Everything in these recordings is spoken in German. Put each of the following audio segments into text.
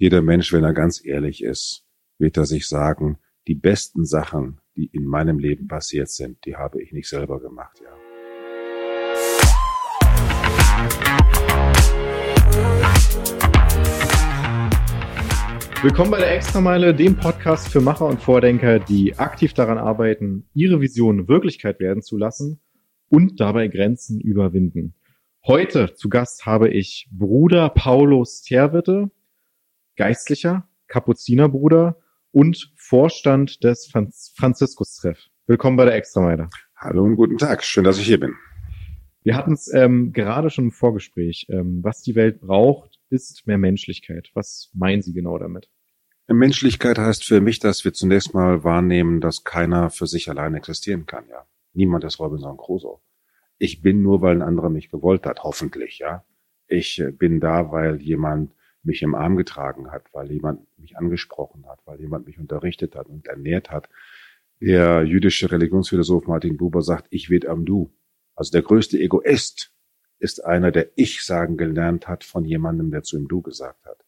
Jeder Mensch, wenn er ganz ehrlich ist, wird er sich sagen, die besten Sachen, die in meinem Leben passiert sind, die habe ich nicht selber gemacht, ja. Willkommen bei der Extrameile, dem Podcast für Macher und Vordenker, die aktiv daran arbeiten, ihre Vision Wirklichkeit werden zu lassen und dabei Grenzen überwinden. Heute zu Gast habe ich Bruder Paulus Terwitte, Geistlicher, Kapuzinerbruder und Vorstand des Franz Franziskus-Treff. Willkommen bei der Extrameile. Hallo und guten Tag. Schön, dass ich hier bin. Wir hatten es ähm, gerade schon im Vorgespräch. Ähm, was die Welt braucht, ist mehr Menschlichkeit. Was meinen Sie genau damit? Menschlichkeit heißt für mich, dass wir zunächst mal wahrnehmen, dass keiner für sich allein existieren kann, ja. Niemand ist Robinson Crusoe. Ich bin nur, weil ein anderer mich gewollt hat, hoffentlich, ja. Ich äh, bin da, weil jemand mich im Arm getragen hat, weil jemand mich angesprochen hat, weil jemand mich unterrichtet hat und ernährt hat. Der jüdische Religionsphilosoph Martin Buber sagt, ich wird am Du. Also der größte Egoist ist einer, der Ich sagen gelernt hat von jemandem, der zu ihm Du gesagt hat.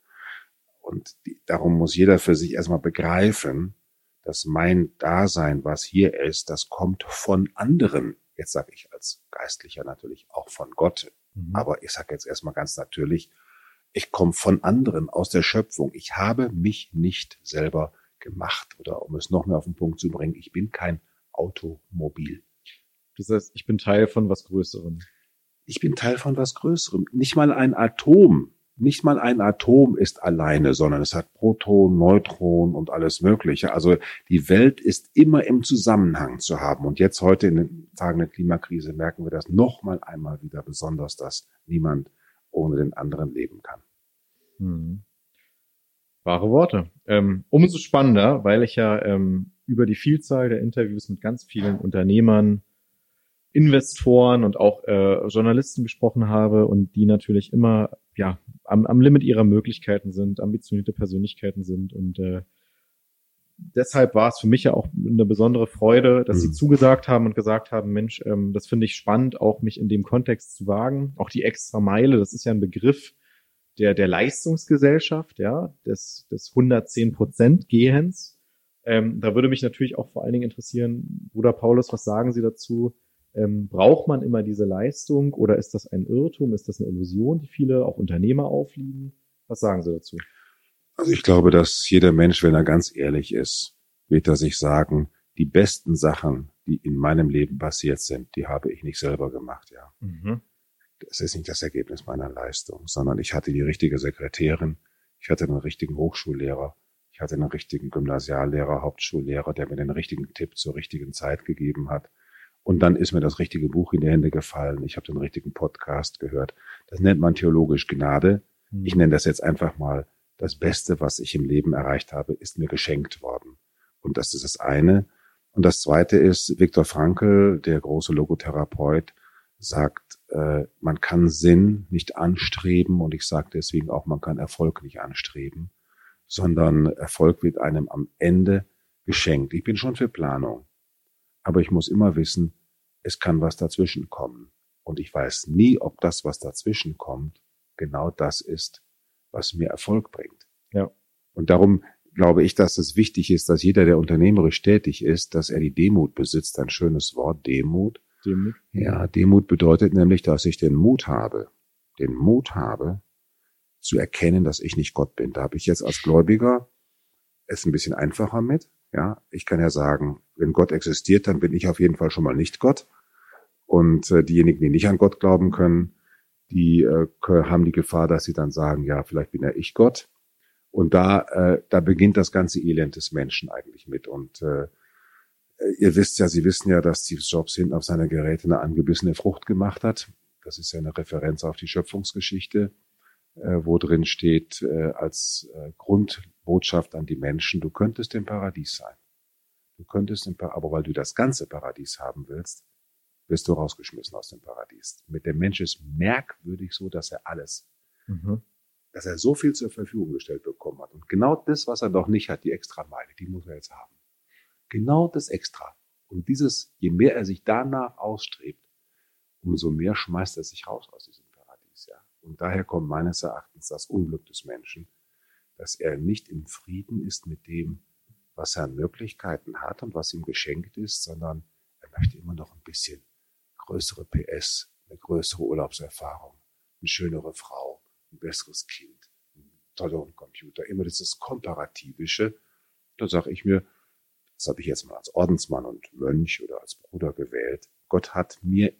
Und die, darum muss jeder für sich erstmal begreifen, dass mein Dasein, was hier ist, das kommt von anderen. Jetzt sage ich als Geistlicher natürlich auch von Gott. Mhm. Aber ich sage jetzt erstmal ganz natürlich, ich komme von anderen aus der Schöpfung. Ich habe mich nicht selber gemacht. Oder um es noch mehr auf den Punkt zu bringen, ich bin kein Automobil. Das heißt, ich bin Teil von was Größerem. Ich bin Teil von was Größerem. Nicht mal ein Atom, nicht mal ein Atom ist alleine, sondern es hat Proton, Neutron und alles Mögliche. Also die Welt ist immer im Zusammenhang zu haben. Und jetzt heute in den Tagen der Klimakrise merken wir das noch mal einmal wieder besonders, dass niemand ohne den anderen leben kann. Hm. Wahre Worte. Ähm, umso spannender, weil ich ja ähm, über die Vielzahl der Interviews mit ganz vielen Unternehmern, Investoren und auch äh, Journalisten gesprochen habe und die natürlich immer ja am, am Limit ihrer Möglichkeiten sind, ambitionierte Persönlichkeiten sind und äh, deshalb war es für mich ja auch eine besondere Freude, dass mhm. sie zugesagt haben und gesagt haben, Mensch, ähm, das finde ich spannend, auch mich in dem Kontext zu wagen. Auch die extra Meile, das ist ja ein Begriff der, der Leistungsgesellschaft, ja, des, des 110 Prozent Gehens. Ähm, da würde mich natürlich auch vor allen Dingen interessieren, Bruder Paulus, was sagen Sie dazu? Ähm, braucht man immer diese Leistung oder ist das ein Irrtum? Ist das eine Illusion, die viele auch Unternehmer aufliegen? Was sagen Sie dazu? Also ich glaube, dass jeder Mensch, wenn er ganz ehrlich ist, wird er sich sagen, die besten Sachen, die in meinem Leben passiert sind, die habe ich nicht selber gemacht, ja. Mhm. Das ist nicht das Ergebnis meiner Leistung, sondern ich hatte die richtige Sekretärin, ich hatte einen richtigen Hochschullehrer, ich hatte einen richtigen Gymnasiallehrer, Hauptschullehrer, der mir den richtigen Tipp zur richtigen Zeit gegeben hat. Und dann ist mir das richtige Buch in die Hände gefallen. Ich habe den richtigen Podcast gehört. Das nennt man theologisch Gnade. Mhm. Ich nenne das jetzt einfach mal das Beste, was ich im Leben erreicht habe, ist mir geschenkt worden. Und das ist das eine. Und das zweite ist, Viktor Frankl, der große Logotherapeut, sagt, äh, man kann Sinn nicht anstreben und ich sage deswegen auch, man kann Erfolg nicht anstreben, sondern Erfolg wird einem am Ende geschenkt. Ich bin schon für Planung, aber ich muss immer wissen, es kann was dazwischen kommen. Und ich weiß nie, ob das, was dazwischen kommt, genau das ist, was mir Erfolg bringt. Ja. Und darum glaube ich, dass es wichtig ist, dass jeder, der unternehmerisch tätig ist, dass er die Demut besitzt. Ein schönes Wort, Demut. Demut. Ja, Demut bedeutet nämlich, dass ich den Mut habe, den Mut habe, zu erkennen, dass ich nicht Gott bin. Da habe ich jetzt als Gläubiger es ein bisschen einfacher mit. Ja, ich kann ja sagen, wenn Gott existiert, dann bin ich auf jeden Fall schon mal nicht Gott. Und äh, diejenigen, die nicht an Gott glauben können, die äh, haben die Gefahr, dass sie dann sagen, ja, vielleicht bin ja ich Gott. Und da, äh, da beginnt das ganze Elend des Menschen eigentlich mit. Und äh, ihr wisst ja, Sie wissen ja, dass Steve Jobs hinten auf seiner Geräte eine angebissene Frucht gemacht hat. Das ist ja eine Referenz auf die Schöpfungsgeschichte, äh, wo drin steht äh, als äh, Grundbotschaft an die Menschen, du könntest im Paradies sein. Du könntest im Paradies, aber weil du das ganze Paradies haben willst, wirst du rausgeschmissen aus dem Paradies. Mit dem Mensch ist merkwürdig so, dass er alles, mhm. dass er so viel zur Verfügung gestellt bekommen hat. Und genau das, was er noch nicht hat, die extra Meile, die muss er jetzt haben. Genau das extra. Und dieses, je mehr er sich danach ausstrebt, umso mehr schmeißt er sich raus aus diesem Paradies, ja. Und daher kommt meines Erachtens das Unglück des Menschen, dass er nicht im Frieden ist mit dem, was er an Möglichkeiten hat und was ihm geschenkt ist, sondern er möchte immer noch ein bisschen größere PS, eine größere Urlaubserfahrung, eine schönere Frau, ein besseres Kind, einen tolleren Computer, immer dieses Komparativische. Da sage ich mir, das habe ich jetzt mal als Ordensmann und Mönch oder als Bruder gewählt. Gott hat mir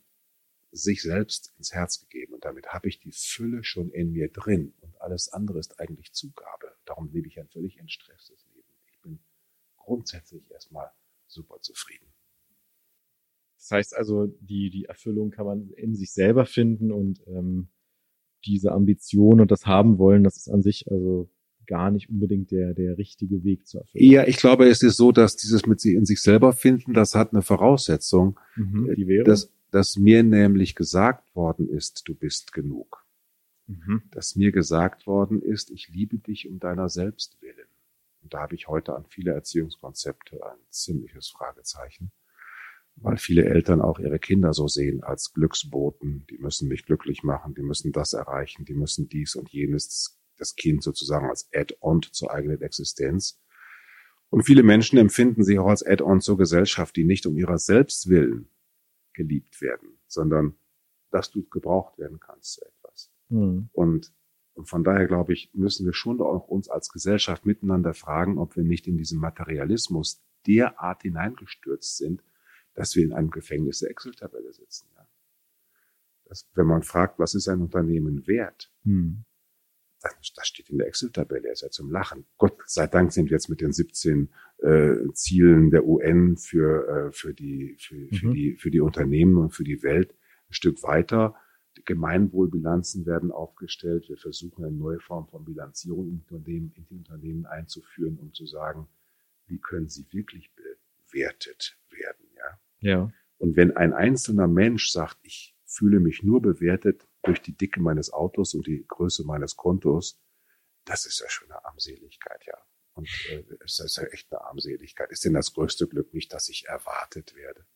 sich selbst ins Herz gegeben und damit habe ich die Fülle schon in mir drin und alles andere ist eigentlich Zugabe. Darum lebe ich ein völlig entstresstes Leben. Ich bin grundsätzlich erstmal super zufrieden. Das heißt also, die, die Erfüllung kann man in sich selber finden und ähm, diese Ambition und das haben wollen, das ist an sich also gar nicht unbedingt der, der richtige Weg zur Erfüllung. Ja, ich glaube, es ist so, dass dieses mit sich in sich selber finden, das hat eine Voraussetzung, mhm, die wäre? Dass, dass mir nämlich gesagt worden ist, du bist genug. Mhm. Dass mir gesagt worden ist, ich liebe dich um deiner selbst willen. Und da habe ich heute an viele Erziehungskonzepte ein ziemliches Fragezeichen, weil viele Eltern auch ihre Kinder so sehen als Glücksboten. Die müssen mich glücklich machen, die müssen das erreichen, die müssen dies und jenes das Kind sozusagen als Add-on zur eigenen Existenz. Und viele Menschen empfinden sich auch als Add-on zur Gesellschaft, die nicht um ihrer selbst willen geliebt werden, sondern dass du gebraucht werden kannst zu etwas. Mhm. Und, und von daher glaube ich, müssen wir schon auch uns als Gesellschaft miteinander fragen, ob wir nicht in diesen Materialismus derart hineingestürzt sind, dass wir in einem Gefängnis der Excel-Tabelle sitzen. Ja. Das, wenn man fragt, was ist ein Unternehmen wert, mhm das steht in der Excel-Tabelle, er ist ja zum Lachen. Gott sei Dank sind wir jetzt mit den 17 äh, Zielen der UN für, äh, für, die, für, mhm. für, die, für die Unternehmen und für die Welt ein Stück weiter. Die Gemeinwohlbilanzen werden aufgestellt. Wir versuchen eine neue Form von Bilanzierung in, Unternehmen, in die Unternehmen einzuführen, um zu sagen, wie können sie wirklich bewertet werden. Ja. Und wenn ein einzelner Mensch sagt, ich fühle mich nur bewertet, durch die Dicke meines Autos und die Größe meines Kontos, das ist ja schon eine Armseligkeit, ja. Und äh, es ist ja echt eine Armseligkeit. Ist denn das größte Glück nicht, dass ich erwartet werde?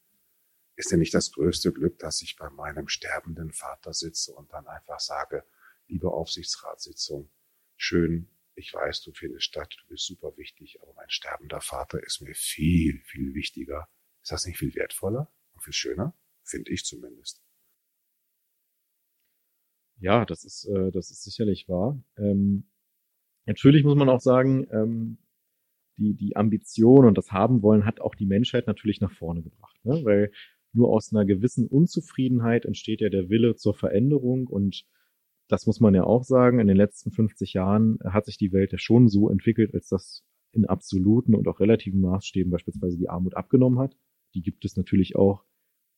Ist denn nicht das größte Glück, dass ich bei meinem sterbenden Vater sitze und dann einfach sage, liebe Aufsichtsratssitzung, schön, ich weiß, du findest statt, du bist super wichtig, aber mein sterbender Vater ist mir viel, viel wichtiger. Ist das nicht viel wertvoller und viel schöner? Finde ich zumindest. Ja, das ist, äh, das ist sicherlich wahr. Ähm, natürlich muss man auch sagen, ähm, die, die Ambition und das Haben wollen hat auch die Menschheit natürlich nach vorne gebracht, ne? weil nur aus einer gewissen Unzufriedenheit entsteht ja der Wille zur Veränderung und das muss man ja auch sagen, in den letzten 50 Jahren hat sich die Welt ja schon so entwickelt, als dass in absoluten und auch relativen Maßstäben beispielsweise die Armut abgenommen hat. Die gibt es natürlich auch,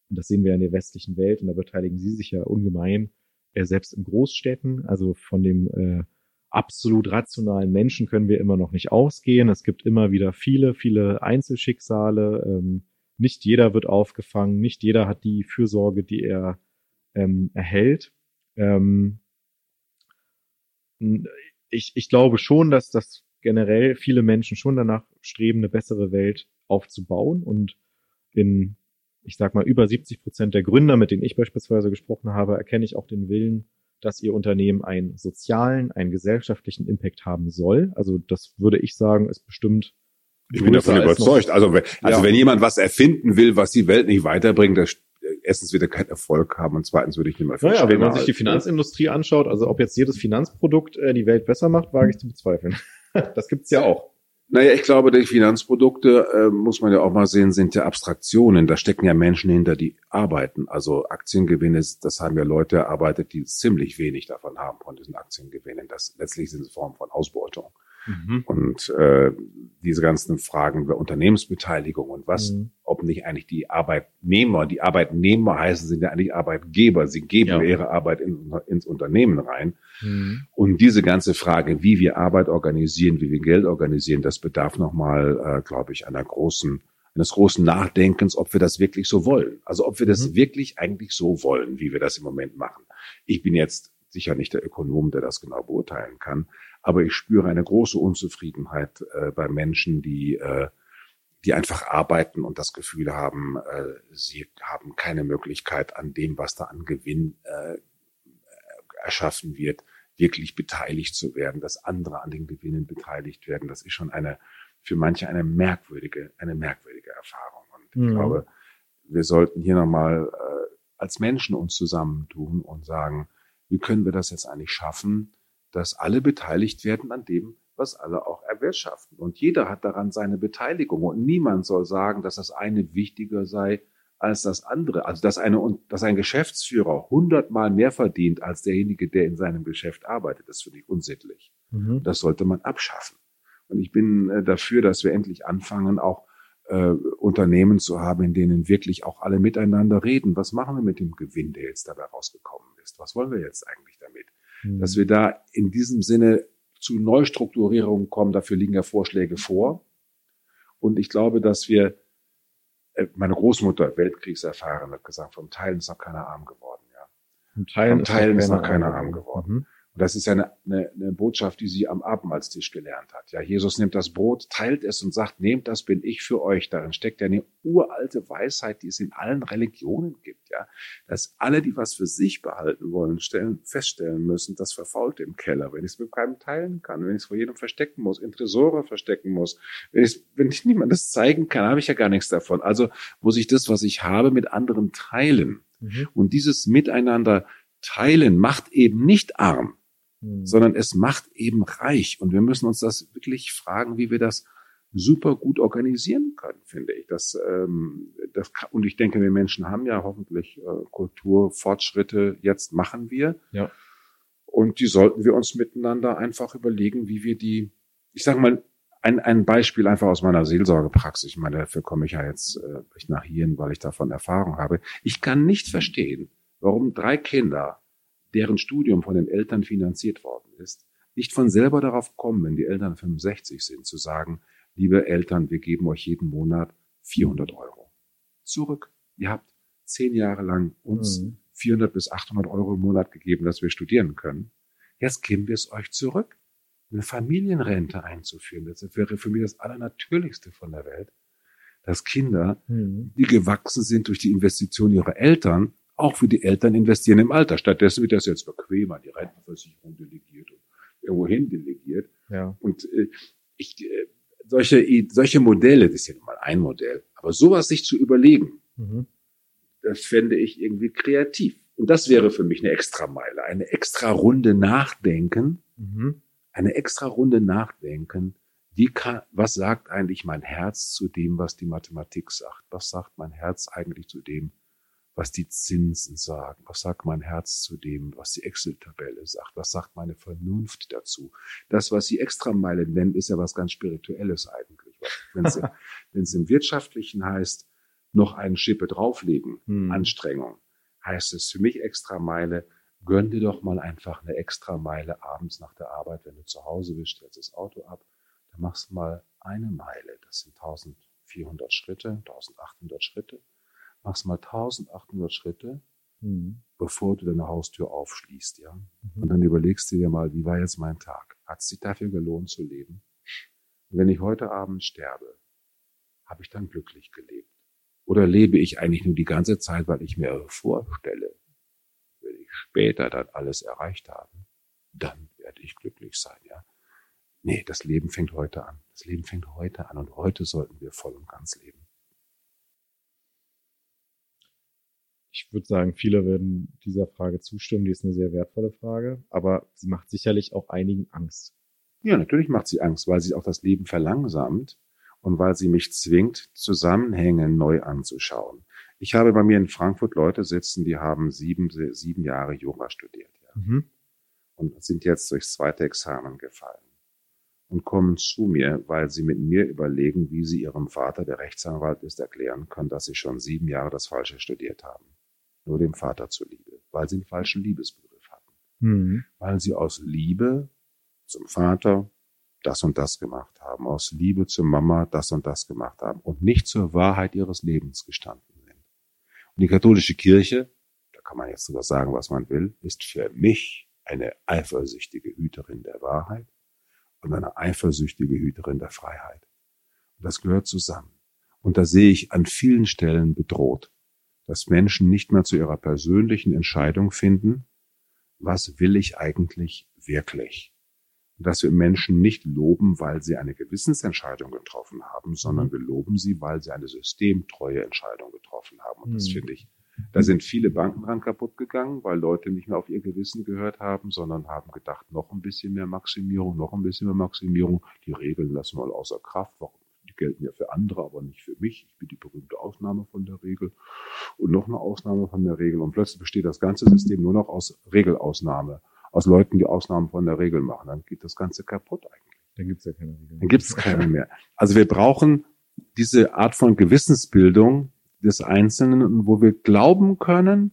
und das sehen wir in der westlichen Welt, und da beteiligen Sie sich ja ungemein, äh, selbst in Großstädten, also von dem äh, absolut rationalen Menschen können wir immer noch nicht ausgehen. Es gibt immer wieder viele, viele Einzelschicksale. Ähm, nicht jeder wird aufgefangen, nicht jeder hat die Fürsorge, die er ähm, erhält. Ähm, ich, ich glaube schon, dass das generell viele Menschen schon danach streben, eine bessere Welt aufzubauen und in ich sag mal, über 70 Prozent der Gründer, mit denen ich beispielsweise gesprochen habe, erkenne ich auch den Willen, dass ihr Unternehmen einen sozialen, einen gesellschaftlichen Impact haben soll. Also das würde ich sagen, ist bestimmt. Ich bin davon überzeugt. Also, wenn, also ja. wenn jemand was erfinden will, was die Welt nicht weiterbringt, das, erstens wird er keinen Erfolg haben und zweitens würde ich nicht mal verstehen. Naja, wenn man sich die Finanzindustrie anschaut, also ob jetzt jedes Finanzprodukt äh, die Welt besser macht, wage ich zu bezweifeln. das gibt's ja auch. Naja, ich glaube, die Finanzprodukte, äh, muss man ja auch mal sehen, sind ja Abstraktionen. Da stecken ja Menschen hinter, die arbeiten. Also Aktiengewinne, das haben ja Leute erarbeitet, die ziemlich wenig davon haben, von diesen Aktiengewinnen. Das letztlich sind es Formen von Ausbeutung. Mhm. Und äh, diese ganzen Fragen über Unternehmensbeteiligung und was, mhm. ob nicht eigentlich die Arbeitnehmer, die Arbeitnehmer heißen, sind ja eigentlich Arbeitgeber. Sie geben ja. ihre Arbeit in, ins Unternehmen rein. Mhm. Und diese ganze Frage, wie wir Arbeit organisieren, wie wir Geld organisieren, das bedarf nochmal, äh, glaube ich, einer großen eines großen Nachdenkens, ob wir das wirklich so wollen. Also ob wir das mhm. wirklich eigentlich so wollen, wie wir das im Moment machen. Ich bin jetzt sicher nicht der Ökonom, der das genau beurteilen kann, aber ich spüre eine große Unzufriedenheit äh, bei Menschen, die, äh, die einfach arbeiten und das Gefühl haben, äh, sie haben keine Möglichkeit an dem, was da an Gewinn äh, erschaffen wird, wirklich beteiligt zu werden, dass andere an den Gewinnen beteiligt werden. Das ist schon eine, für manche eine merkwürdige, eine merkwürdige Erfahrung. Und mhm. ich glaube, wir sollten hier nochmal äh, als Menschen uns zusammentun und sagen, wie können wir das jetzt eigentlich schaffen, dass alle beteiligt werden an dem, was alle auch erwirtschaften. Und jeder hat daran seine Beteiligung. Und niemand soll sagen, dass das eine wichtiger sei als das andere. Also dass, eine, dass ein Geschäftsführer hundertmal mehr verdient als derjenige, der in seinem Geschäft arbeitet, das finde ich unsittlich. Mhm. Das sollte man abschaffen. Und ich bin äh, dafür, dass wir endlich anfangen, auch äh, Unternehmen zu haben, in denen wirklich auch alle miteinander reden. Was machen wir mit dem Gewinn, der jetzt dabei rausgekommen ist? Was wollen wir jetzt eigentlich damit? Mhm. Dass wir da in diesem Sinne zu Neustrukturierungen kommen, dafür liegen ja Vorschläge vor. Und ich glaube, dass wir äh, meine Großmutter, Weltkriegserfahren, hat gesagt, vom Teilen ist noch keiner arm geworden. Ja. Vom Teilen, vom Teilen ist noch keiner arm geworden. Mhm. Und das ist ja eine, eine, eine Botschaft, die sie am Abendmahlstisch gelernt hat. Ja, Jesus nimmt das Brot, teilt es und sagt, nehmt das bin ich für euch. Darin steckt ja eine uralte Weisheit, die es in allen Religionen gibt. Ja, dass alle, die was für sich behalten wollen, stellen, feststellen müssen, das verfault im Keller, wenn ich es mit keinem teilen kann, wenn ich es vor jedem verstecken muss, in Tresore verstecken muss, wenn ich, wenn ich niemandem das zeigen kann, habe ich ja gar nichts davon. Also muss ich das, was ich habe, mit anderen teilen. Mhm. Und dieses Miteinander teilen macht eben nicht arm hm. sondern es macht eben reich. Und wir müssen uns das wirklich fragen, wie wir das super gut organisieren können, finde ich. Das, ähm, das und ich denke, wir Menschen haben ja hoffentlich äh, Kulturfortschritte. Jetzt machen wir. Ja. Und die sollten wir uns miteinander einfach überlegen, wie wir die, ich sage mal, ein, ein Beispiel einfach aus meiner Seelsorgepraxis. Ich meine, dafür komme ich ja jetzt äh, nach hierhin, weil ich davon Erfahrung habe. Ich kann nicht verstehen, warum drei Kinder deren Studium von den Eltern finanziert worden ist, nicht von selber darauf kommen, wenn die Eltern 65 sind, zu sagen, liebe Eltern, wir geben euch jeden Monat 400 Euro. Zurück. Ihr habt zehn Jahre lang uns mhm. 400 bis 800 Euro im Monat gegeben, dass wir studieren können. Jetzt geben wir es euch zurück. Eine Familienrente einzuführen, das wäre für mich das Allernatürlichste von der Welt, dass Kinder, mhm. die gewachsen sind durch die Investition ihrer Eltern, auch für die Eltern investieren im Alter. Stattdessen wird das jetzt bequemer, die Rentenversicherung delegiert und irgendwohin delegiert. Ja. Und äh, ich, äh, solche, solche Modelle, das ist ja nun mal ein Modell, aber sowas sich zu überlegen, mhm. das fände ich irgendwie kreativ. Und das wäre für mich eine extra Meile, eine extra Runde nachdenken, mhm. eine extra Runde nachdenken. Wie kann, was sagt eigentlich mein Herz zu dem, was die Mathematik sagt? Was sagt mein Herz eigentlich zu dem, was die Zinsen sagen, was sagt mein Herz zu dem, was die Excel-Tabelle sagt, was sagt meine Vernunft dazu. Das, was sie Extrameile nennen, ist ja was ganz Spirituelles eigentlich. Wenn es im Wirtschaftlichen heißt, noch einen Schippe drauflegen, hm. Anstrengung, heißt es für mich Extrameile, gönn dir doch mal einfach eine Extrameile abends nach der Arbeit, wenn du zu Hause bist, stellst das Auto ab, dann machst du mal eine Meile, das sind 1400 Schritte, 1800 Schritte machst mal 1800 Schritte, mhm. bevor du deine Haustür aufschließt, ja. Mhm. Und dann überlegst du dir mal, wie war jetzt mein Tag? Hat es sich dafür gelohnt zu leben? Und wenn ich heute Abend sterbe, habe ich dann glücklich gelebt? Oder lebe ich eigentlich nur die ganze Zeit, weil ich mir vorstelle, wenn ich später dann alles erreicht habe, dann werde ich glücklich sein, ja. Nee, das Leben fängt heute an. Das Leben fängt heute an und heute sollten wir voll und ganz leben. Ich würde sagen, viele werden dieser Frage zustimmen. Die ist eine sehr wertvolle Frage, aber sie macht sicherlich auch einigen Angst. Ja, natürlich macht sie Angst, weil sie auch das Leben verlangsamt und weil sie mich zwingt, Zusammenhänge neu anzuschauen. Ich habe bei mir in Frankfurt Leute sitzen, die haben sieben, sieben Jahre Jura studiert ja. Mhm. und sind jetzt durchs zweite Examen gefallen und kommen zu mir, weil sie mit mir überlegen, wie sie ihrem Vater, der Rechtsanwalt ist, erklären können, dass sie schon sieben Jahre das Falsche studiert haben nur dem Vater zuliebe, weil sie einen falschen Liebesbegriff hatten. Mhm. Weil sie aus Liebe zum Vater das und das gemacht haben, aus Liebe zur Mama das und das gemacht haben und nicht zur Wahrheit ihres Lebens gestanden sind. Und die katholische Kirche, da kann man jetzt sogar sagen, was man will, ist für mich eine eifersüchtige Hüterin der Wahrheit und eine eifersüchtige Hüterin der Freiheit. Und das gehört zusammen. Und da sehe ich an vielen Stellen bedroht dass Menschen nicht mehr zu ihrer persönlichen Entscheidung finden, was will ich eigentlich wirklich. dass wir Menschen nicht loben, weil sie eine Gewissensentscheidung getroffen haben, sondern mhm. wir loben sie, weil sie eine systemtreue Entscheidung getroffen haben. Und das mhm. finde ich, da sind viele Banken dran kaputt gegangen, weil Leute nicht mehr auf ihr Gewissen gehört haben, sondern haben gedacht, noch ein bisschen mehr Maximierung, noch ein bisschen mehr Maximierung. Die Regeln lassen wir außer Kraft. Warum? Gelten ja für andere, aber nicht für mich. Ich bin die berühmte Ausnahme von der Regel und noch eine Ausnahme von der Regel. Und plötzlich besteht das ganze System nur noch aus Regelausnahme, aus Leuten, die Ausnahmen von der Regel machen. Dann geht das Ganze kaputt eigentlich. Dann gibt's ja keine Regeln. Dann gibt's keine mehr. Also wir brauchen diese Art von Gewissensbildung des Einzelnen, wo wir glauben können,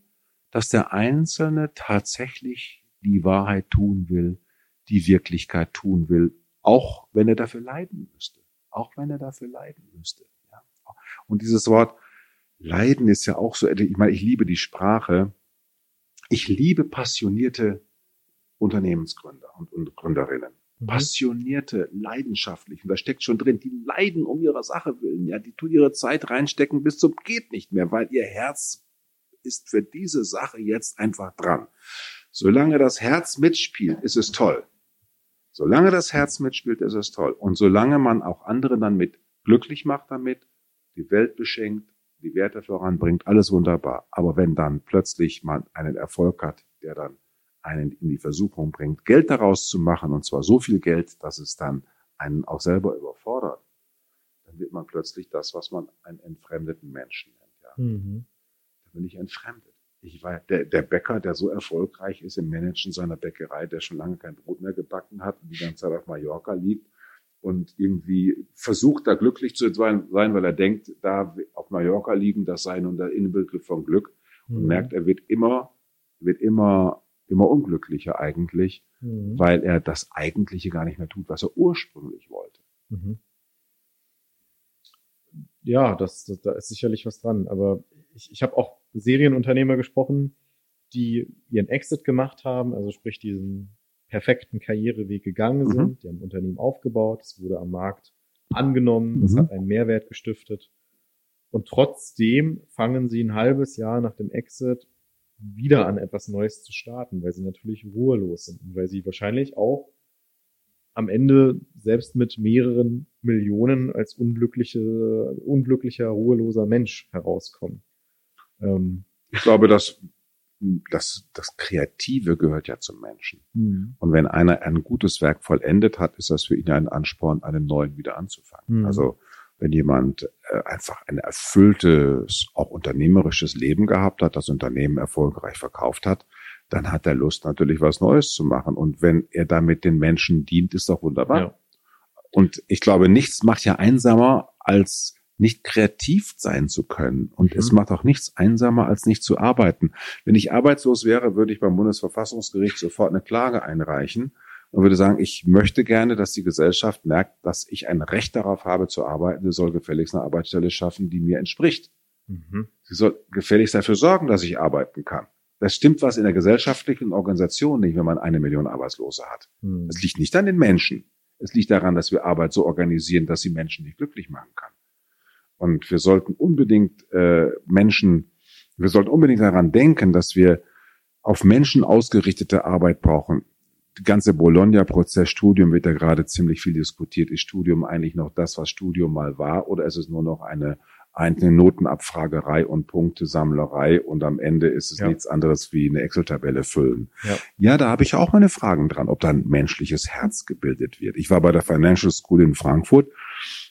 dass der Einzelne tatsächlich die Wahrheit tun will, die Wirklichkeit tun will, auch wenn er dafür leiden müsste auch wenn er dafür leiden müsste. Ja. Und dieses Wort Leiden ist ja auch so, ich meine, ich liebe die Sprache. Ich liebe passionierte Unternehmensgründer und, und Gründerinnen. Mhm. Passionierte, leidenschaftlich. Und da steckt schon drin, die leiden um ihre Sache willen. Ja, die tun ihre Zeit reinstecken bis zum geht nicht mehr, weil ihr Herz ist für diese Sache jetzt einfach dran. Solange das Herz mitspielt, ist es toll. Solange das Herz mitspielt, ist es toll. Und solange man auch andere dann mit glücklich macht damit, die Welt beschenkt, die Werte voranbringt, alles wunderbar. Aber wenn dann plötzlich man einen Erfolg hat, der dann einen in die Versuchung bringt, Geld daraus zu machen, und zwar so viel Geld, dass es dann einen auch selber überfordert, dann wird man plötzlich das, was man einen entfremdeten Menschen nennt. Ja. Mhm. Da bin ich entfremdet ich war der, der Bäcker, der so erfolgreich ist im Managen seiner Bäckerei, der schon lange kein Brot mehr gebacken hat und die ganze Zeit auf Mallorca liegt und irgendwie versucht, da glücklich zu sein, weil er denkt, da auf Mallorca liegen, das sei nun der Innenbegriff von Glück und mhm. merkt, er wird immer, wird immer, immer unglücklicher eigentlich, mhm. weil er das Eigentliche gar nicht mehr tut, was er ursprünglich wollte. Mhm. Ja, das, das, da ist sicherlich was dran, aber ich, ich habe auch Serienunternehmer gesprochen, die ihren Exit gemacht haben, also sprich diesen perfekten Karriereweg gegangen mhm. sind. Mhm. Die haben ein Unternehmen aufgebaut, es wurde am Markt angenommen, mhm. es hat einen Mehrwert gestiftet. Und trotzdem fangen sie ein halbes Jahr nach dem Exit wieder an, etwas Neues zu starten, weil sie natürlich ruhelos sind und weil sie wahrscheinlich auch am Ende selbst mit mehreren Millionen als unglückliche, unglücklicher, ruheloser Mensch herauskommen. Ähm, ich glaube, dass das, das Kreative gehört ja zum Menschen. Mhm. Und wenn einer ein gutes Werk vollendet hat, ist das für ihn ein Ansporn, einen neuen wieder anzufangen. Mhm. Also wenn jemand äh, einfach ein erfülltes, auch unternehmerisches Leben gehabt hat, das Unternehmen erfolgreich verkauft hat, dann hat er Lust natürlich was Neues zu machen. Und wenn er damit den Menschen dient, ist doch wunderbar. Ja. Und ich glaube, nichts macht ja einsamer als nicht kreativ sein zu können. Und mhm. es macht auch nichts einsamer, als nicht zu arbeiten. Wenn ich arbeitslos wäre, würde ich beim Bundesverfassungsgericht sofort eine Klage einreichen und würde sagen, ich möchte gerne, dass die Gesellschaft merkt, dass ich ein Recht darauf habe zu arbeiten. Sie soll gefälligst eine Arbeitsstelle schaffen, die mir entspricht. Mhm. Sie soll gefälligst dafür sorgen, dass ich arbeiten kann. Das stimmt was in der gesellschaftlichen Organisation nicht, wenn man eine Million Arbeitslose hat. Mhm. Es liegt nicht an den Menschen. Es liegt daran, dass wir Arbeit so organisieren, dass sie Menschen nicht glücklich machen kann. Und wir sollten unbedingt äh, Menschen, wir sollten unbedingt daran denken, dass wir auf Menschen ausgerichtete Arbeit brauchen. Die ganze Bologna-Prozess, Studium wird ja gerade ziemlich viel diskutiert. Ist Studium eigentlich noch das, was Studium mal war, oder ist es nur noch eine eine Notenabfragerei und Punktesammlerei und am Ende ist es ja. nichts anderes wie eine Excel-Tabelle füllen. Ja, ja da habe ich auch meine Fragen dran, ob da ein menschliches Herz gebildet wird. Ich war bei der Financial School in Frankfurt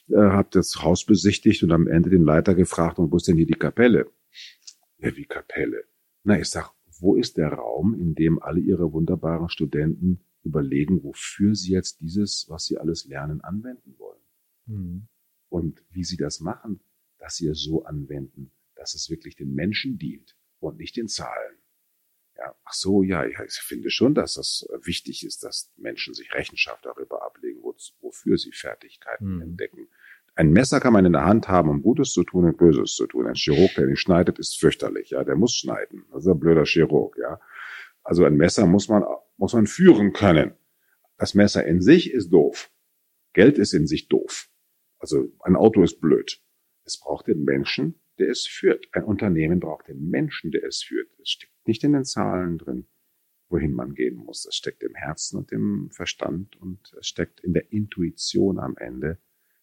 äh, habe das Haus besichtigt und am Ende den Leiter gefragt, und wo ist denn hier die Kapelle? Ja, wie Kapelle? Na, ich sag, wo ist der Raum, in dem alle ihre wunderbaren Studenten überlegen, wofür sie jetzt dieses, was sie alles lernen, anwenden wollen? Mhm. Und wie sie das machen, dass sie es so anwenden, dass es wirklich den Menschen dient und nicht den Zahlen. Ja, ach so, ja, ich finde schon, dass das wichtig ist, dass Menschen sich Rechenschaft darüber ablegen, wofür sie Fertigkeiten mhm. entdecken. Ein Messer kann man in der Hand haben, um Gutes zu tun und Böses zu tun. Ein Chirurg, der nicht schneidet, ist fürchterlich, ja, der muss schneiden. Das ist ein blöder Chirurg, ja. Also ein Messer muss man, muss man führen können. Das Messer in sich ist doof. Geld ist in sich doof. Also ein Auto ist blöd. Es braucht den Menschen, der es führt. Ein Unternehmen braucht den Menschen, der es führt. Es steckt nicht in den Zahlen drin. Wohin man gehen muss. Es steckt im Herzen und im Verstand und es steckt in der Intuition am Ende,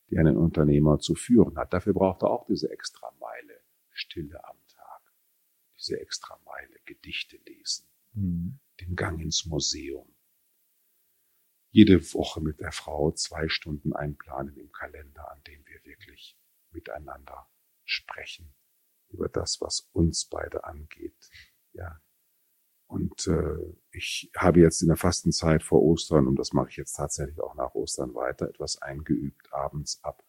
die einen Unternehmer zu führen hat. Dafür braucht er auch diese extra Meile Stille am Tag, diese extra Meile Gedichte lesen, mhm. den Gang ins Museum. Jede Woche mit der Frau zwei Stunden einplanen im Kalender, an dem wir wirklich miteinander sprechen über das, was uns beide angeht. Ja. Und äh, ich habe jetzt in der Fastenzeit vor Ostern, und das mache ich jetzt tatsächlich auch nach Ostern weiter, etwas eingeübt, abends ab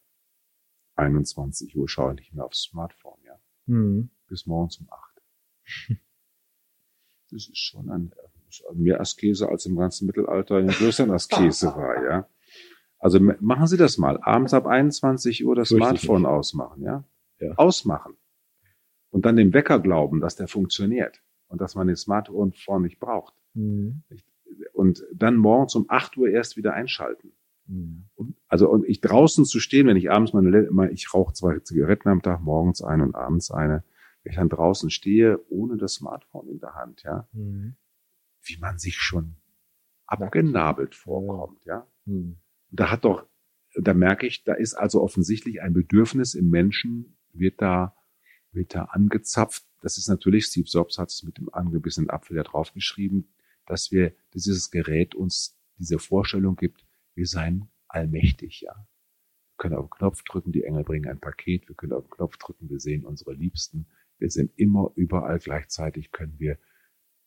21 Uhr schaue ich nicht mehr aufs Smartphone, ja. Mhm. Bis morgens um acht. Das ist schon ein, mehr Askese als im ganzen Mittelalter in größeren Askese war, ja. Also machen Sie das mal. Abends ab 21 Uhr das Smartphone ausmachen, ja? ja? Ausmachen. Und dann dem Wecker glauben, dass der funktioniert und dass man den Smartphone nicht braucht. Mhm. Und dann morgens um 8 Uhr erst wieder einschalten. Mhm. Und, also und ich draußen zu stehen, wenn ich abends meine, ich rauche zwei Zigaretten am Tag, morgens eine und abends eine, wenn ich dann draußen stehe, ohne das Smartphone in der Hand, ja, mhm. wie man sich schon abgenabelt vorkommt, ja. Mhm da hat doch, da merke ich, da ist also offensichtlich ein Bedürfnis im Menschen, wird da, wird da angezapft. Das ist natürlich, Steve Jobs hat es mit dem angebissenen Apfel ja draufgeschrieben, dass wir, dass dieses Gerät uns diese Vorstellung gibt, wir seien allmächtig, ja. Wir können auf den Knopf drücken, die Engel bringen ein Paket, wir können auf den Knopf drücken, wir sehen unsere Liebsten, wir sind immer überall gleichzeitig, können wir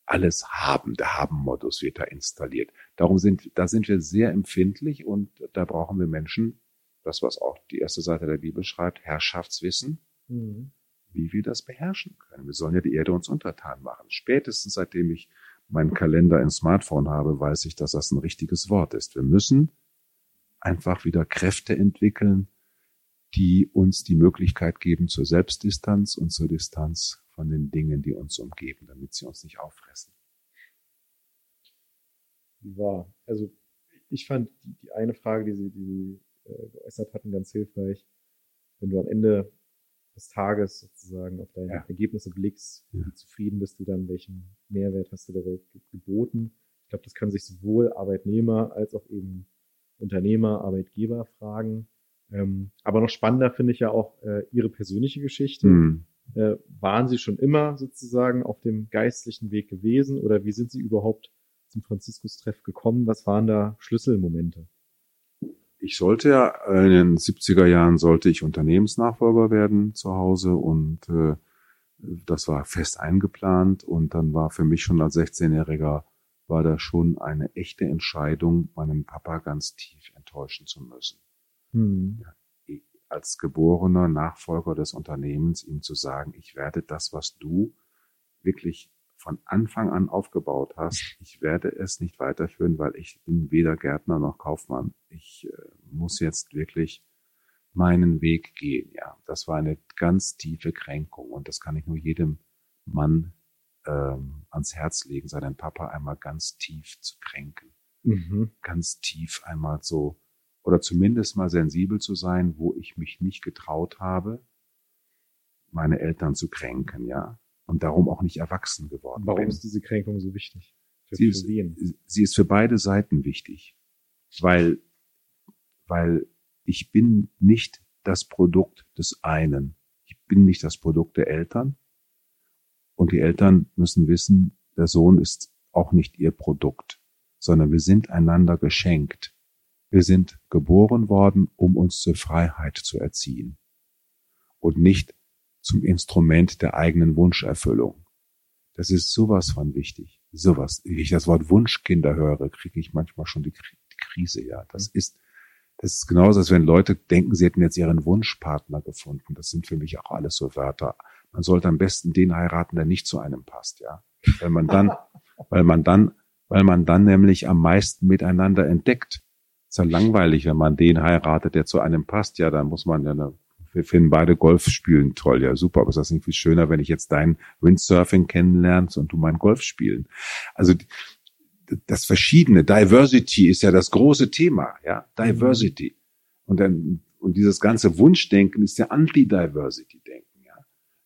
alles haben. Der Haben-Modus wird da installiert. Darum sind, da sind wir sehr empfindlich und da brauchen wir Menschen, das was auch die erste Seite der Bibel schreibt, Herrschaftswissen, mhm. Wie wir das beherrschen können. Wir sollen ja die Erde uns untertan machen. Spätestens seitdem ich meinen Kalender im Smartphone habe, weiß ich, dass das ein richtiges Wort ist. Wir müssen einfach wieder Kräfte entwickeln, die uns die Möglichkeit geben zur Selbstdistanz und zur Distanz von den Dingen, die uns umgeben, damit sie uns nicht auffressen. War, also ich fand die, die eine Frage, die Sie, die Sie äh, geäußert hatten, ganz hilfreich. Wenn du am Ende des Tages sozusagen auf deine ja. Ergebnisse blickst, ja. wie zufrieden bist du dann, welchen Mehrwert hast du der Welt geboten? Ich glaube, das können sich sowohl Arbeitnehmer als auch eben Unternehmer, Arbeitgeber fragen. Ähm, aber noch spannender finde ich ja auch äh, Ihre persönliche Geschichte. Mhm. Äh, waren Sie schon immer sozusagen auf dem geistlichen Weg gewesen oder wie sind Sie überhaupt zum Franziskus-Treff gekommen? Was waren da Schlüsselmomente? Ich sollte ja in den 70er Jahren sollte ich Unternehmensnachfolger werden zu Hause und äh, das war fest eingeplant und dann war für mich schon als 16-Jähriger war da schon eine echte Entscheidung, meinen Papa ganz tief enttäuschen zu müssen. Hm. Als geborener Nachfolger des Unternehmens ihm zu sagen, ich werde das, was du wirklich von Anfang an aufgebaut hast, ich werde es nicht weiterführen, weil ich bin weder Gärtner noch Kaufmann. Ich äh, muss jetzt wirklich meinen Weg gehen. Ja, das war eine ganz tiefe Kränkung und das kann ich nur jedem Mann ähm, ans Herz legen, seinen Papa einmal ganz tief zu kränken, mhm. ganz tief einmal so oder zumindest mal sensibel zu sein, wo ich mich nicht getraut habe, meine Eltern zu kränken, ja, und darum auch nicht erwachsen geworden Warum bin. ist diese Kränkung so wichtig? Für sie, ist, sie ist für beide Seiten wichtig, weil, weil ich bin nicht das Produkt des einen. Ich bin nicht das Produkt der Eltern. Und die Eltern müssen wissen, der Sohn ist auch nicht ihr Produkt, sondern wir sind einander geschenkt. Wir sind geboren worden, um uns zur Freiheit zu erziehen und nicht zum Instrument der eigenen Wunscherfüllung. Das ist sowas von wichtig. Sowas. Wenn ich das Wort Wunschkinder höre, kriege ich manchmal schon die, die Krise, ja. Das ist, das ist genauso, als wenn Leute denken, sie hätten jetzt ihren Wunschpartner gefunden. Das sind für mich auch alles so Wörter. Man sollte am besten den heiraten, der nicht zu einem passt, ja. Weil man dann, weil man dann, weil man dann nämlich am meisten miteinander entdeckt. Ist ja langweilig, wenn man den heiratet, der zu einem passt. Ja, dann muss man ja, eine, wir finden beide Golf spielen toll. Ja, super. Aber ist das nicht viel schöner, wenn ich jetzt dein Windsurfing kennenlernst und du mein Golf spielen? Also, das Verschiedene, Diversity ist ja das große Thema, ja, Diversity. Und dann, und dieses ganze Wunschdenken ist ja Anti-Diversity-Denken, ja.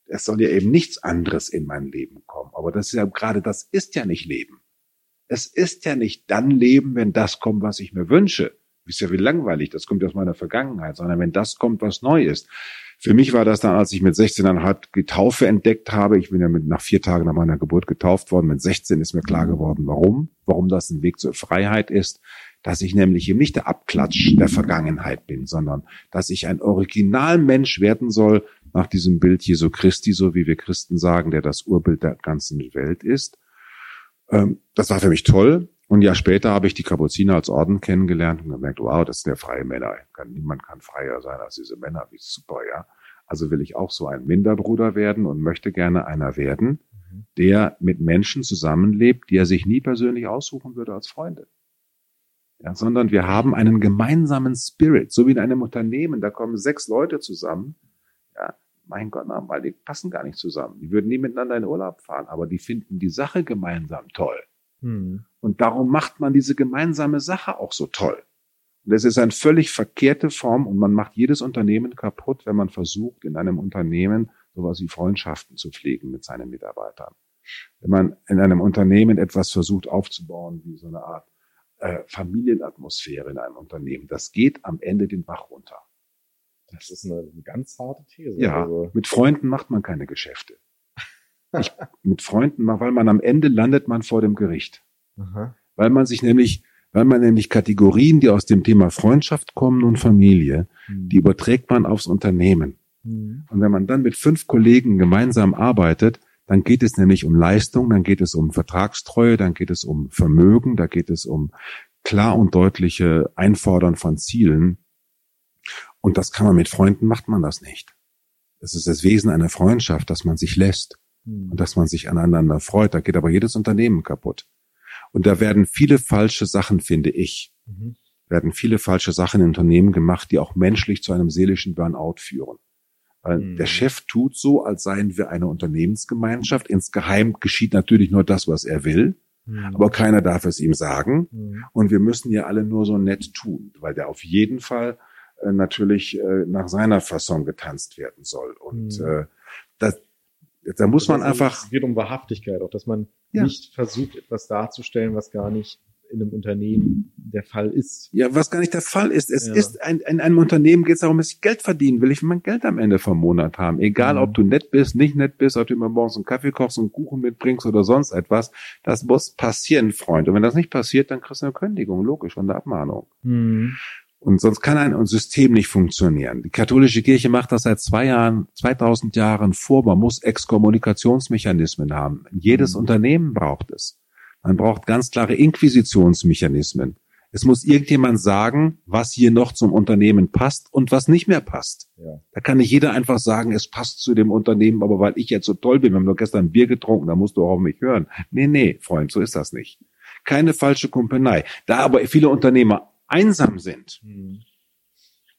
Es soll ja eben nichts anderes in mein Leben kommen. Aber das ist ja gerade, das ist ja nicht Leben. es ist ja nicht dann Leben, wenn das kommt, was ich mir wünsche. Ist ja wie langweilig, das kommt aus meiner Vergangenheit, sondern wenn das kommt, was neu ist. Für mich war das dann, als ich mit 16,5 die Taufe entdeckt habe. Ich bin ja mit, nach vier Tagen nach meiner Geburt getauft worden. Mit 16 ist mir klar geworden, warum. Warum das ein Weg zur Freiheit ist. Dass ich nämlich eben nicht der Abklatsch der Vergangenheit bin, sondern dass ich ein Originalmensch werden soll nach diesem Bild Jesu Christi, so wie wir Christen sagen, der das Urbild der ganzen Welt ist. Ähm, das war für mich toll. Und Jahr später habe ich die Kapuziner als Orden kennengelernt und gemerkt, wow, das sind ja freie Männer. niemand kann freier sein als diese Männer. Wie super, ja. Also will ich auch so ein Minderbruder werden und möchte gerne einer werden, mhm. der mit Menschen zusammenlebt, die er sich nie persönlich aussuchen würde als Freunde. Ja, sondern wir haben einen gemeinsamen Spirit, so wie in einem Unternehmen, da kommen sechs Leute zusammen. Ja, mein Gott, weil die passen gar nicht zusammen. Die würden nie miteinander in Urlaub fahren, aber die finden die Sache gemeinsam toll. Hm. Und darum macht man diese gemeinsame Sache auch so toll. Und es ist eine völlig verkehrte Form und man macht jedes Unternehmen kaputt, wenn man versucht, in einem Unternehmen sowas wie Freundschaften zu pflegen mit seinen Mitarbeitern. Wenn man in einem Unternehmen etwas versucht aufzubauen, wie so eine Art äh, Familienatmosphäre in einem Unternehmen, das geht am Ende den Bach runter. Das ist eine, eine ganz harte These. Ja, also. mit Freunden macht man keine Geschäfte. Ich, mit Freunden, weil man am Ende landet man vor dem Gericht. Aha. Weil man sich nämlich, weil man nämlich Kategorien, die aus dem Thema Freundschaft kommen und Familie, mhm. die überträgt man aufs Unternehmen. Mhm. Und wenn man dann mit fünf Kollegen gemeinsam arbeitet, dann geht es nämlich um Leistung, dann geht es um Vertragstreue, dann geht es um Vermögen, da geht es um klar und deutliche Einfordern von Zielen. Und das kann man mit Freunden, macht man das nicht. Das ist das Wesen einer Freundschaft, dass man sich lässt dass man sich aneinander freut. Da geht aber jedes Unternehmen kaputt. Und da werden viele falsche Sachen, finde ich, mhm. werden viele falsche Sachen in Unternehmen gemacht, die auch menschlich zu einem seelischen Burnout führen. Weil mhm. der Chef tut so, als seien wir eine Unternehmensgemeinschaft. Insgeheim geschieht natürlich nur das, was er will. Mhm. Aber keiner darf es ihm sagen. Mhm. Und wir müssen ja alle nur so nett tun, weil der auf jeden Fall äh, natürlich äh, nach seiner Fasson getanzt werden soll. Und äh, das, da muss man einfach. Es geht um Wahrhaftigkeit, auch dass man ja. nicht versucht, etwas darzustellen, was gar nicht in einem Unternehmen der Fall ist. Ja, was gar nicht der Fall ist. Es ja. ist ein, in einem Unternehmen geht es darum, dass ich Geld verdienen will. Ich will mein Geld am Ende vom Monat haben. Egal, mhm. ob du nett bist, nicht nett bist, ob du immer morgens einen Kaffee kochst und Kuchen mitbringst oder sonst etwas. Das muss passieren, Freund. Und wenn das nicht passiert, dann kriegst du eine Kündigung, logisch, und eine Abmahnung. Mhm. Und sonst kann ein System nicht funktionieren. Die katholische Kirche macht das seit zwei Jahren, 2000 Jahren vor. Man muss Exkommunikationsmechanismen haben. Jedes mhm. Unternehmen braucht es. Man braucht ganz klare Inquisitionsmechanismen. Es muss irgendjemand sagen, was hier noch zum Unternehmen passt und was nicht mehr passt. Ja. Da kann nicht jeder einfach sagen, es passt zu dem Unternehmen, aber weil ich jetzt so toll bin, wir haben doch gestern ein Bier getrunken, da musst du auch auf mich hören. Nee, nee, Freund, so ist das nicht. Keine falsche Kumpenei. Da aber viele Unternehmer einsam sind mhm.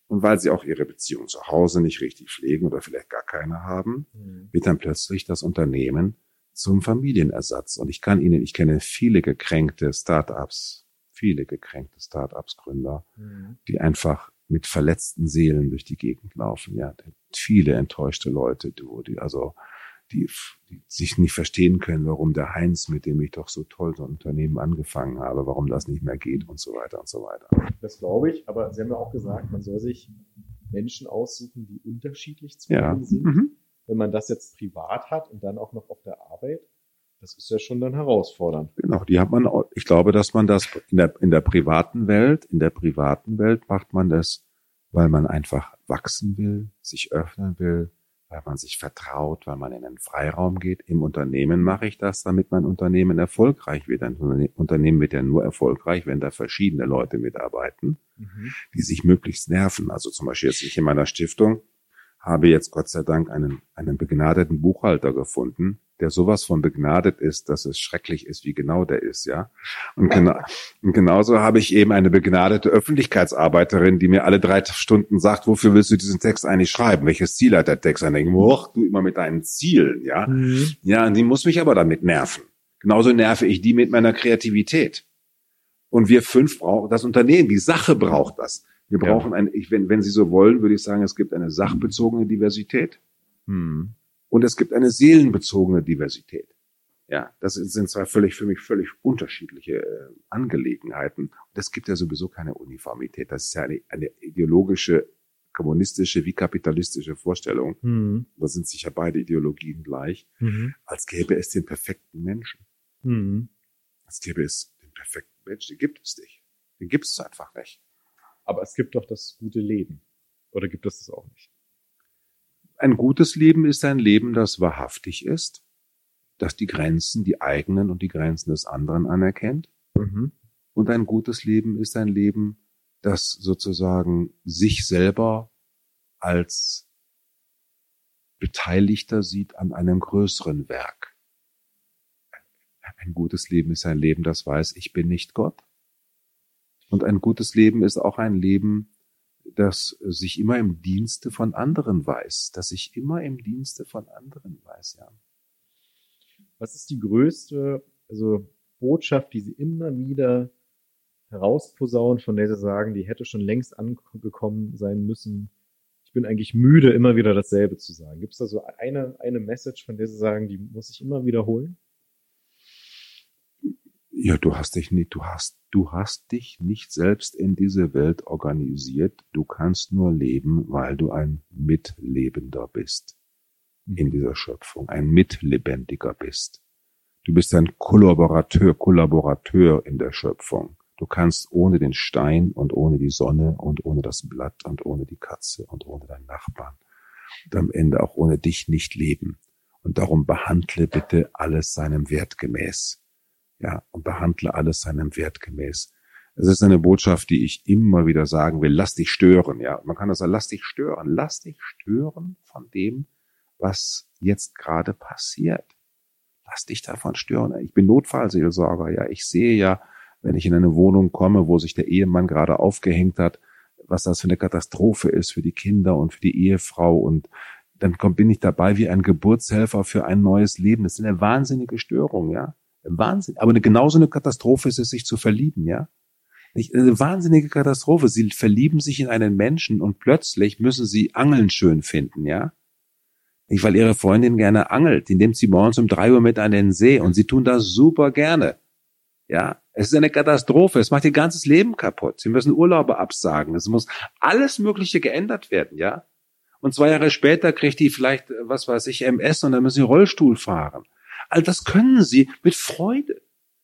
und weil sie auch ihre Beziehung zu Hause nicht richtig pflegen oder vielleicht gar keine haben, mhm. wird dann plötzlich das Unternehmen zum Familienersatz. Und ich kann Ihnen, ich kenne viele gekränkte Startups, viele gekränkte Startups Gründer, mhm. die einfach mit verletzten Seelen durch die Gegend laufen. Ja, viele enttäuschte Leute, du, die also die, die sich nicht verstehen können, warum der Heinz, mit dem ich doch so toll so ein Unternehmen angefangen habe, warum das nicht mehr geht und so weiter und so weiter. Das glaube ich, aber Sie haben ja auch gesagt, man soll sich Menschen aussuchen, die unterschiedlich zu ja. sind. Mhm. Wenn man das jetzt privat hat und dann auch noch auf der Arbeit, das ist ja schon dann herausfordernd. Genau, die hat man, ich glaube, dass man das in der, in der privaten Welt, in der privaten Welt macht man das, weil man einfach wachsen will, sich öffnen will, weil man sich vertraut, weil man in den Freiraum geht. Im Unternehmen mache ich das, damit mein Unternehmen erfolgreich wird. Ein Unternehmen wird ja nur erfolgreich, wenn da verschiedene Leute mitarbeiten, mhm. die sich möglichst nerven. Also zum Beispiel jetzt ich in meiner Stiftung habe jetzt Gott sei Dank einen, einen begnadeten Buchhalter gefunden, der sowas von begnadet ist, dass es schrecklich ist, wie genau der ist, ja. Und, genau, und genauso habe ich eben eine begnadete Öffentlichkeitsarbeiterin, die mir alle drei Stunden sagt, wofür willst du diesen Text eigentlich schreiben? Welches Ziel hat der Text? Und denke, och, du immer mit deinen Zielen, ja. Mhm. Ja, und die muss mich aber damit nerven. Genauso nerve ich die mit meiner Kreativität. Und wir fünf brauchen das Unternehmen, die Sache braucht das. Wir brauchen ja. ein, ich, wenn, wenn Sie so wollen, würde ich sagen, es gibt eine sachbezogene Diversität. Hm und es gibt eine seelenbezogene Diversität. Ja, das sind zwei völlig für mich völlig unterschiedliche äh, Angelegenheiten. Und es gibt ja sowieso keine Uniformität. Das ist ja eine, eine ideologische, kommunistische wie kapitalistische Vorstellung. Mhm. Da sind sicher beide Ideologien gleich, mhm. als gäbe es den perfekten Menschen. Mhm. Als gäbe es den perfekten Menschen. Den gibt es nicht. Den gibt es einfach nicht. Aber es gibt doch das gute Leben. Oder gibt es das auch nicht? Ein gutes Leben ist ein Leben, das wahrhaftig ist das die Grenzen, die eigenen und die Grenzen des anderen anerkennt. Mhm. Und ein gutes Leben ist ein Leben, das sozusagen sich selber als Beteiligter sieht an einem größeren Werk. Ein gutes Leben ist ein Leben, das weiß, ich bin nicht Gott. Und ein gutes Leben ist auch ein Leben, das sich immer im Dienste von anderen weiß, das sich immer im Dienste von anderen weiß, ja. Was ist die größte, also Botschaft, die Sie immer wieder herausposaunen, von der Sie sagen, die hätte schon längst angekommen sein müssen? Ich bin eigentlich müde, immer wieder dasselbe zu sagen. Gibt es da so eine, eine Message, von der Sie sagen, die muss ich immer wiederholen? Ja, du hast dich nicht, du hast, du hast dich nicht selbst in diese Welt organisiert. Du kannst nur leben, weil du ein Mitlebender bist in dieser Schöpfung, ein Mitlebendiger bist. Du bist ein Kollaborateur, Kollaborateur in der Schöpfung. Du kannst ohne den Stein und ohne die Sonne und ohne das Blatt und ohne die Katze und ohne deinen Nachbarn und am Ende auch ohne dich nicht leben. Und darum behandle bitte alles seinem Wert gemäß. Ja, und behandle alles seinem Wert gemäß. Es ist eine Botschaft, die ich immer wieder sagen will. Lass dich stören. Ja, man kann das sagen. Lass dich stören. Lass dich stören von dem, was jetzt gerade passiert. Lass dich davon stören. Ich bin Notfallseelsorger, ja. Ich sehe ja, wenn ich in eine Wohnung komme, wo sich der Ehemann gerade aufgehängt hat, was das für eine Katastrophe ist für die Kinder und für die Ehefrau und dann bin ich dabei wie ein Geburtshelfer für ein neues Leben. Das ist eine wahnsinnige Störung, ja. Wahnsinn. Aber eine, genauso eine Katastrophe ist es, sich zu verlieben, ja. Eine wahnsinnige Katastrophe. Sie verlieben sich in einen Menschen und plötzlich müssen sie Angeln schön finden, ja. Nicht, weil ihre Freundin gerne angelt. Die nimmt sie morgens um drei Uhr mit an den See und sie tun das super gerne. Ja, es ist eine Katastrophe. Es macht ihr ganzes Leben kaputt. Sie müssen Urlaube absagen. Es muss alles Mögliche geändert werden, ja. Und zwei Jahre später kriegt die vielleicht, was weiß ich, MS und dann müssen sie Rollstuhl fahren. All das können sie mit Freude.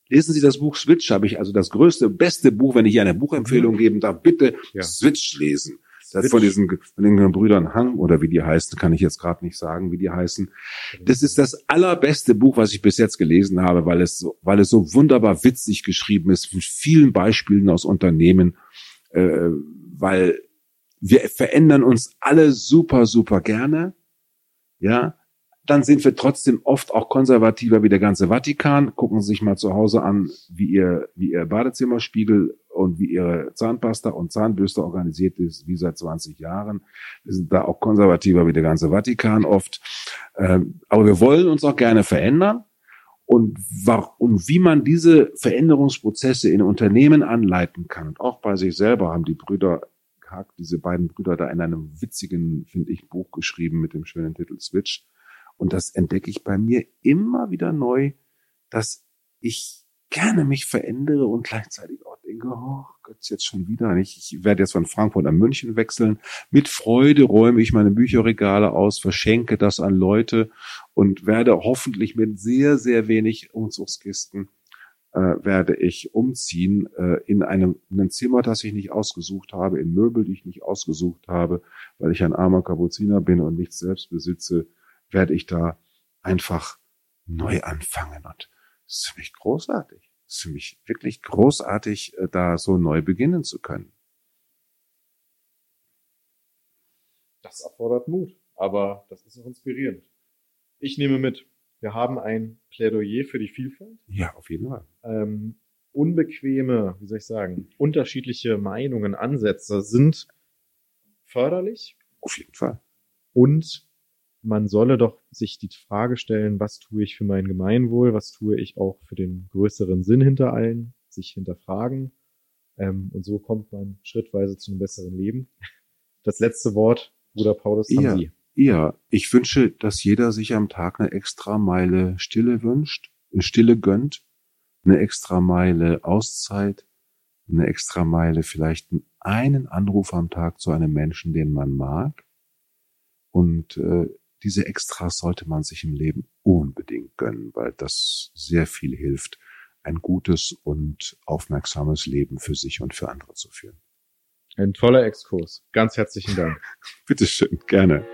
Lesen Sie das Buch Switch, habe ich also das größte, beste Buch, wenn ich hier eine Buchempfehlung mhm. geben darf, bitte ja. Switch lesen. Das von diesen, von den Brüdern Hang oder wie die heißen, kann ich jetzt gerade nicht sagen, wie die heißen. Das ist das allerbeste Buch, was ich bis jetzt gelesen habe, weil es so, weil es so wunderbar witzig geschrieben ist, mit vielen Beispielen aus Unternehmen, äh, weil wir verändern uns alle super, super gerne, ja, dann sind wir trotzdem oft auch konservativer wie der ganze Vatikan. Gucken Sie sich mal zu Hause an, wie Ihr, wie Ihr Badezimmerspiegel und wie Ihre Zahnpasta und Zahnbürste organisiert ist, wie seit 20 Jahren. Wir sind da auch konservativer wie der ganze Vatikan oft. Ähm, aber wir wollen uns auch gerne verändern. Und, und wie man diese Veränderungsprozesse in Unternehmen anleiten kann und auch bei sich selber haben die Brüder diese beiden Brüder da in einem witzigen, finde ich, Buch geschrieben mit dem schönen Titel Switch und das entdecke ich bei mir immer wieder neu, dass ich gerne mich verändere und gleichzeitig auch denke, oh Gott, jetzt schon wieder nicht. Ich werde jetzt von Frankfurt nach München wechseln. Mit Freude räume ich meine Bücherregale aus, verschenke das an Leute und werde hoffentlich mit sehr, sehr wenig Umzugskisten äh, werde ich umziehen äh, in einem, in einem Zimmer, das ich nicht ausgesucht habe, in Möbel, die ich nicht ausgesucht habe, weil ich ein armer Kapuziner bin und nichts selbst besitze werde ich da einfach neu anfangen. Und das ist für mich großartig. Das ist für mich wirklich großartig, äh, da so neu beginnen zu können. Das erfordert Mut, aber das ist auch inspirierend. Ich nehme mit, wir haben ein Plädoyer für die Vielfalt. Ja, auf jeden Fall. Ähm, unbequeme, wie soll ich sagen, unterschiedliche Meinungen, Ansätze sind förderlich. Auf jeden Fall. Und man solle doch sich die Frage stellen, was tue ich für mein Gemeinwohl, was tue ich auch für den größeren Sinn hinter allen, sich hinterfragen. Ähm, und so kommt man schrittweise zu einem besseren Leben. Das letzte Wort, Bruder Paulus, haben ja, Sie. Ja, ich wünsche, dass jeder sich am Tag eine extra Meile Stille wünscht, in Stille gönnt, eine extra Meile Auszeit, eine extra Meile vielleicht einen Anruf am Tag zu einem Menschen, den man mag. Und äh, diese Extras sollte man sich im Leben unbedingt gönnen, weil das sehr viel hilft, ein gutes und aufmerksames Leben für sich und für andere zu führen. Ein toller Exkurs. Ganz herzlichen Dank. Bitteschön, gerne.